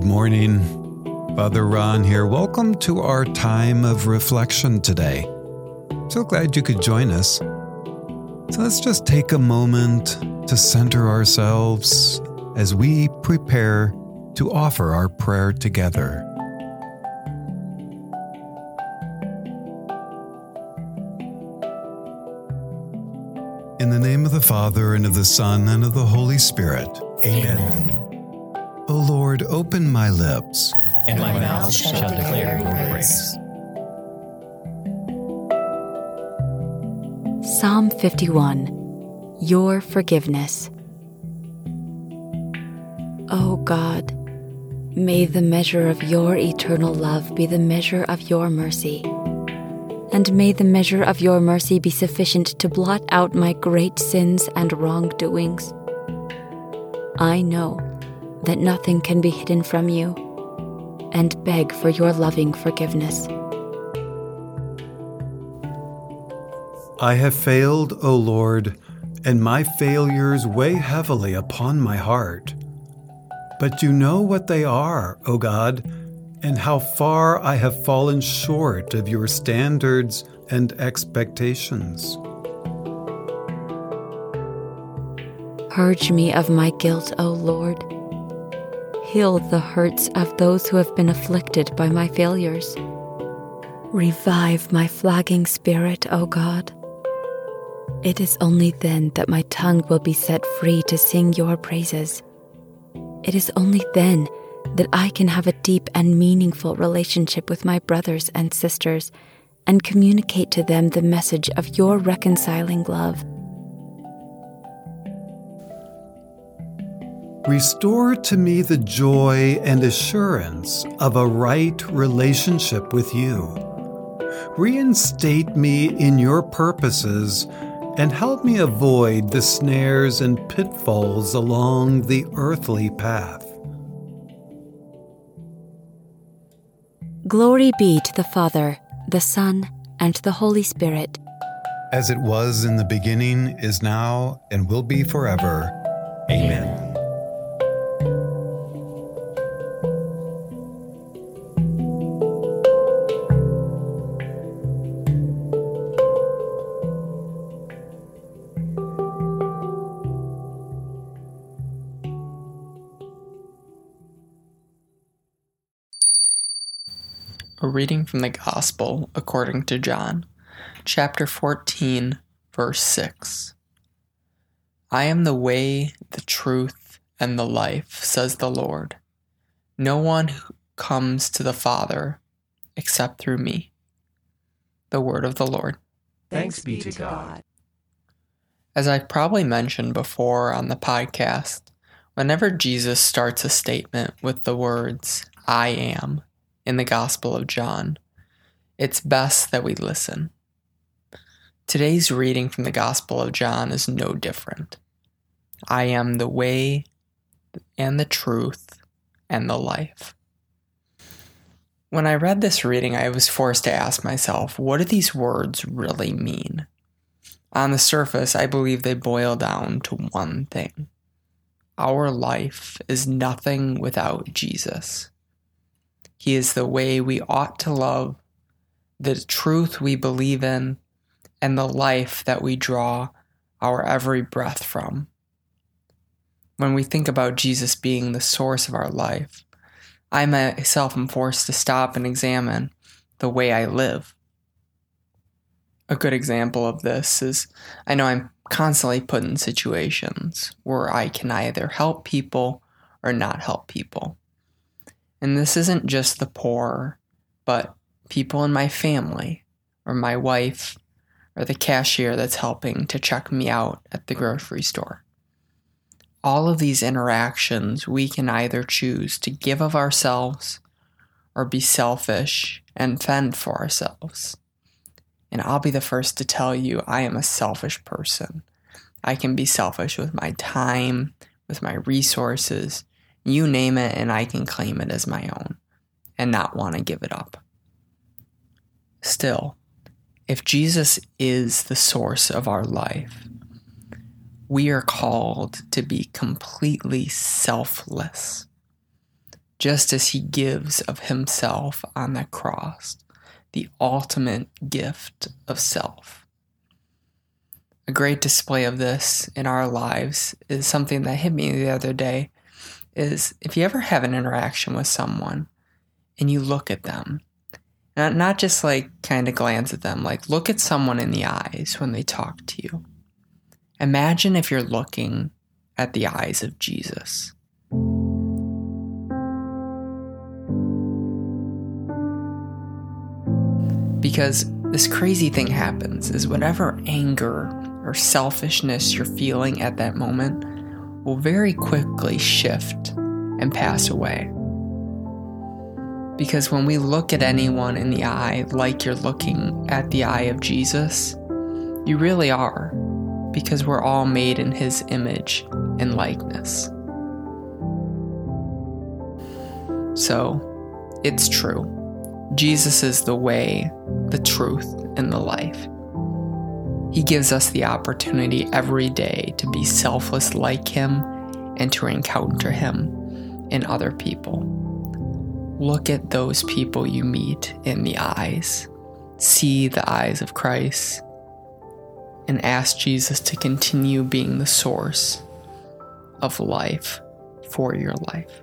morning. Father Ron here. Welcome to our time of reflection today. So glad you could join us. So let's just take a moment to center ourselves as we prepare to offer our prayer together. In the name of the Father, and of the Son, and of the Holy Spirit. Amen. Amen. O Lord, open my lips, and my mouth shall declare your praise. Psalm 51 Your Forgiveness. O God, may the measure of your eternal love be the measure of your mercy and may the measure of your mercy be sufficient to blot out my great sins and wrongdoings. I know that nothing can be hidden from you, and beg for your loving forgiveness. I have failed, O Lord, and my failures weigh heavily upon my heart. But you know what they are, O God and how far I have fallen short of your standards and expectations. Purge me of my guilt, O Lord. Heal the hurts of those who have been afflicted by my failures. Revive my flagging spirit, O God. It is only then that my tongue will be set free to sing your praises. It is only then that I can have a deep and meaningful relationship with my brothers and sisters and communicate to them the message of your reconciling love. Restore to me the joy and assurance of a right relationship with you. Reinstate me in your purposes and help me avoid the snares and pitfalls along the earthly path. Glory be to the Father, the Son, and the Holy Spirit. As it was in the beginning, is now, and will be forever. Amen. A reading from the Gospel according to John, chapter 14, verse 6. I am the way, the truth, and the life, says the Lord. No one comes to the Father except through me. The word of the Lord. Thanks be to God. As I've probably mentioned before on the podcast, whenever Jesus starts a statement with the words, I am, in the Gospel of John, it's best that we listen. Today's reading from the Gospel of John is no different. I am the way and the truth and the life. When I read this reading, I was forced to ask myself, what do these words really mean? On the surface, I believe they boil down to one thing our life is nothing without Jesus. He is the way we ought to love, the truth we believe in, and the life that we draw our every breath from. When we think about Jesus being the source of our life, I myself am forced to stop and examine the way I live. A good example of this is I know I'm constantly put in situations where I can either help people or not help people. And this isn't just the poor, but people in my family, or my wife, or the cashier that's helping to check me out at the grocery store. All of these interactions, we can either choose to give of ourselves or be selfish and fend for ourselves. And I'll be the first to tell you I am a selfish person. I can be selfish with my time, with my resources, you name it, and I can claim it as my own and not want to give it up. Still, if Jesus is the source of our life, we are called to be completely selfless. just as he gives of himself on the cross, the ultimate gift of self. A great display of this in our lives is something that hit me the other day is if you ever have an interaction with someone and you look at them, not, not just like kind of glance at them, like look at someone in the eyes when they talk to you. Imagine if you're looking at the eyes of Jesus. Because this crazy thing happens is whatever anger or selfishness you're feeling at that moment will very quickly shift and pass away. Because when we look at anyone in the eye like you're looking at the eye of Jesus, you really are, because we're all made in his image and likeness. So, it's true. Jesus is the way, the truth, and the life. He gives us the opportunity every day to be selfless like Him and to encounter Him in other people. Look at those people you meet in the eyes, see the eyes of Christ, and ask Jesus to continue being the source of life for your life.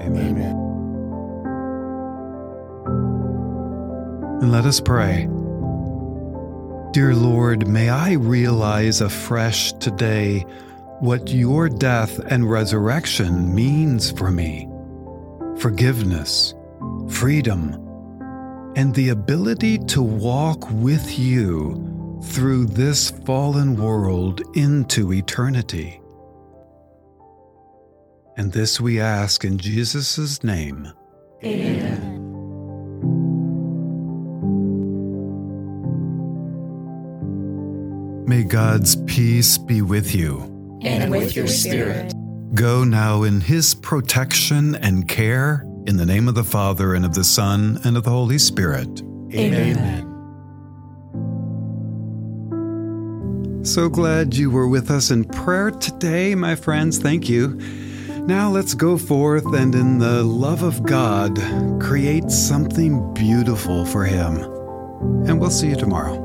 Amen. And let us pray. Dear Lord, may I realize afresh today what your death and resurrection means for me forgiveness, freedom, and the ability to walk with you through this fallen world into eternity. And this we ask in Jesus' name. Amen. May God's peace be with you. And with your spirit. Go now in his protection and care in the name of the Father and of the Son and of the Holy Spirit. Amen. So glad you were with us in prayer today, my friends. Thank you. Now let's go forth and, in the love of God, create something beautiful for Him. And we'll see you tomorrow.